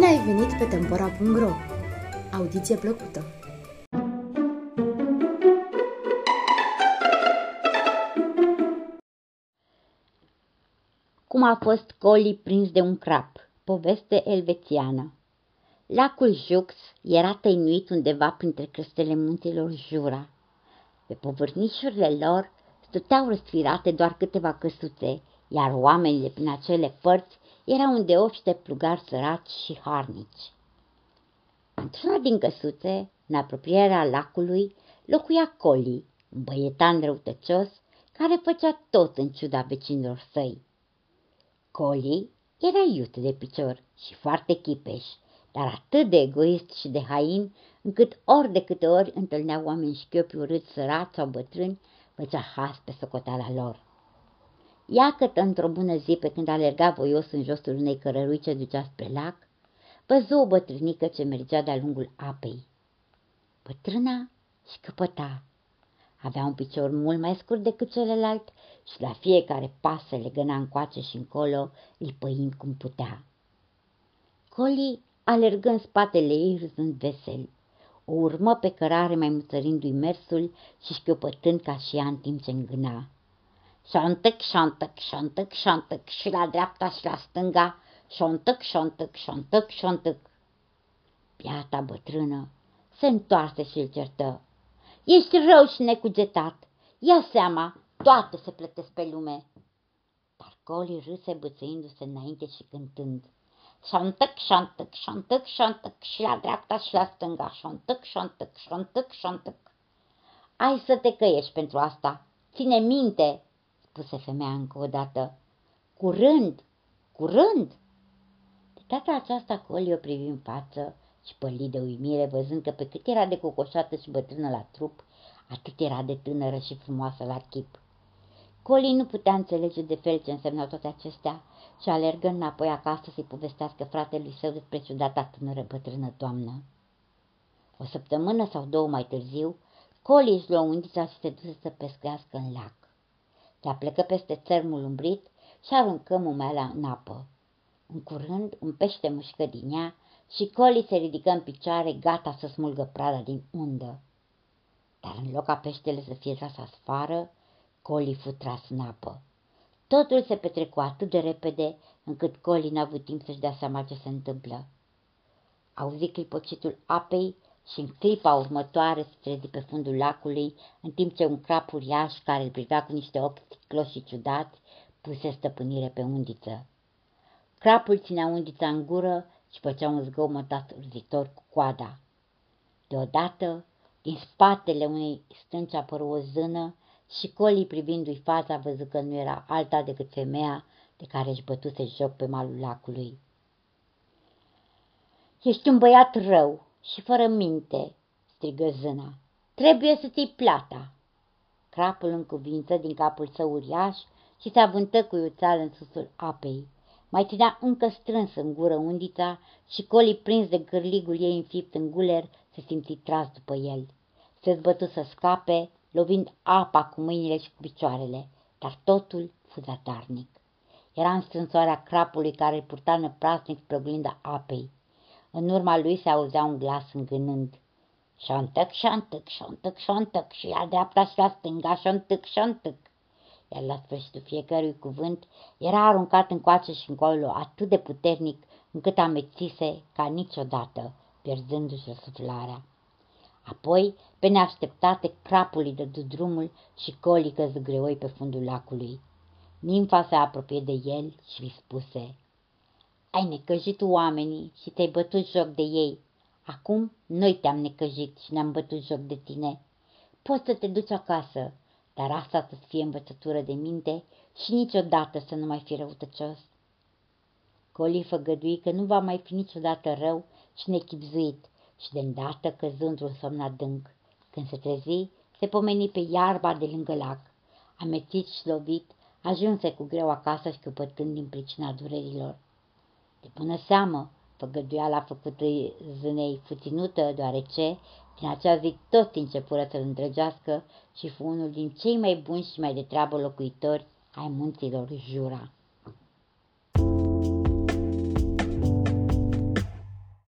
ai venit pe Tempora.ro! Audiție plăcută! Cum a fost Coli prins de un crap? Poveste elvețiană. Lacul Jux era tăinuit undeva printre crestele munților Jura. Pe povârnișurile lor stăteau răsfirate doar câteva căsuțe, iar oamenii prin acele părți erau îndeoși de plugari săraci și harnici. Într-una din căsuțe, în apropierea lacului, locuia Coli, un băietan răutăcios, care făcea tot în ciuda vecinilor săi. Coli era iute de picior și foarte chipeș, dar atât de egoist și de hain, încât ori de câte ori întâlnea oameni șchiopi urâți, sărați sau bătrâni, făcea has pe socoteala lor. Iată într-o bună zi, pe când alerga voios în josul unei cărărui ce ducea spre lac, văzu o bătrânică ce mergea de-a lungul apei. Bătrâna și căpăta. Avea un picior mult mai scurt decât celălalt și la fiecare pas se legăna încoace și încolo, îi păind cum putea. Coli alergă în spatele ei râzând vesel. O urmă pe cărare mai muțărindu-i mersul și șchiopătând ca și ea în timp ce îngâna. Șontăc, șontăc, șontăc, șontăc și la dreapta și la stânga, șontăc, șontăc, șontăc, șontăc. Piata bătrână se întoarse și îl certă. Ești rău și necugetat. Ia seama, toate se plătesc pe lume. Dar Coli râse bățăindu-se înainte și cântând. Șontăc, șontăc, șontăc, șontăc și la dreapta și la stânga, șontăc, șontăc, șontăc, șontăc. Ai să te căiești pentru asta. Ține minte, spuse femeia încă o dată. Curând, curând! De data aceasta Coli o privi în față și păli de uimire, văzând că pe cât era de cocoșată și bătrână la trup, atât era de tânără și frumoasă la chip. Coli nu putea înțelege de fel ce însemnau toate acestea și alergă înapoi acasă să-i povestească fratelui său despre ciudata tânără bătrână toamnă. O săptămână sau două mai târziu, Coli își luă undița și se duse să pescuiască în lac. Ea plecă peste țărmul umbrit și aruncă mumeala în apă. În curând, un pește mușcă din ea și Coli se ridică în picioare, gata să smulgă prada din undă. Dar în loc ca peștele să fie tras afară, Coli fu tras în apă. Totul se petrecu atât de repede, încât Coli n-a avut timp să-și dea seama ce se întâmplă. Auzi clipocitul apei și în clipa următoare se trezi pe fundul lacului, în timp ce un crap uriaș, care îl privea cu niște ochi ticloși și ciudați, puse stăpânire pe undiță. Crapul ținea undița în gură și făcea un zgomotat urzitor cu coada. Deodată, din spatele unei stânci apăru o zână și Coli privindu-i fața văzut că nu era alta decât femeia de care își bătuse joc pe malul lacului. Ești un băiat rău și fără minte, strigă zâna. Trebuie să ții plata. Crapul în cuvință din capul său uriaș și se avântă cu iuțal în susul apei. Mai ținea încă strâns în gură undița și colii prins de gârligul ei înfipt în guler se simți tras după el. Se zbătu să scape, lovind apa cu mâinile și cu picioarele, dar totul fu zadarnic. Era în strânsoarea crapului care îl purta năprasnic spre oglinda apei. În urma lui se auzea un glas îngânând. Șontăc, șontăc, șontăc, șontăc și la dreapta și la stânga, șontăc, șontăc. Iar la sfârșitul fiecărui cuvânt era aruncat încoace și încolo atât de puternic încât amețise ca niciodată, pierzându-și răsuflarea. Apoi, pe neașteptate, crapul îi dădu drumul și colică zgreoi pe fundul lacului. Nimfa se apropie de el și îi spuse, Ai necăjit oamenii și te-ai bătut joc de ei. Acum noi te-am necăjit și ne-am bătut joc de tine. Poți să te duci acasă, dar asta să fie învățătură de minte și niciodată să nu mai fi răutăcios. Coli făgădui că nu va mai fi niciodată rău și nechipzuit și de îndată căzu într-un somn adânc. Când se trezi, se pomeni pe iarba de lângă lac. Amețit și lovit, ajunse cu greu acasă și căpătând din pricina durerilor. De bună seamă, făgăduiala făcută zânei fuținută, deoarece din acea zi toți începură să-l îndrăgească și fu unul din cei mai buni și mai de treabă locuitori ai munților Jura.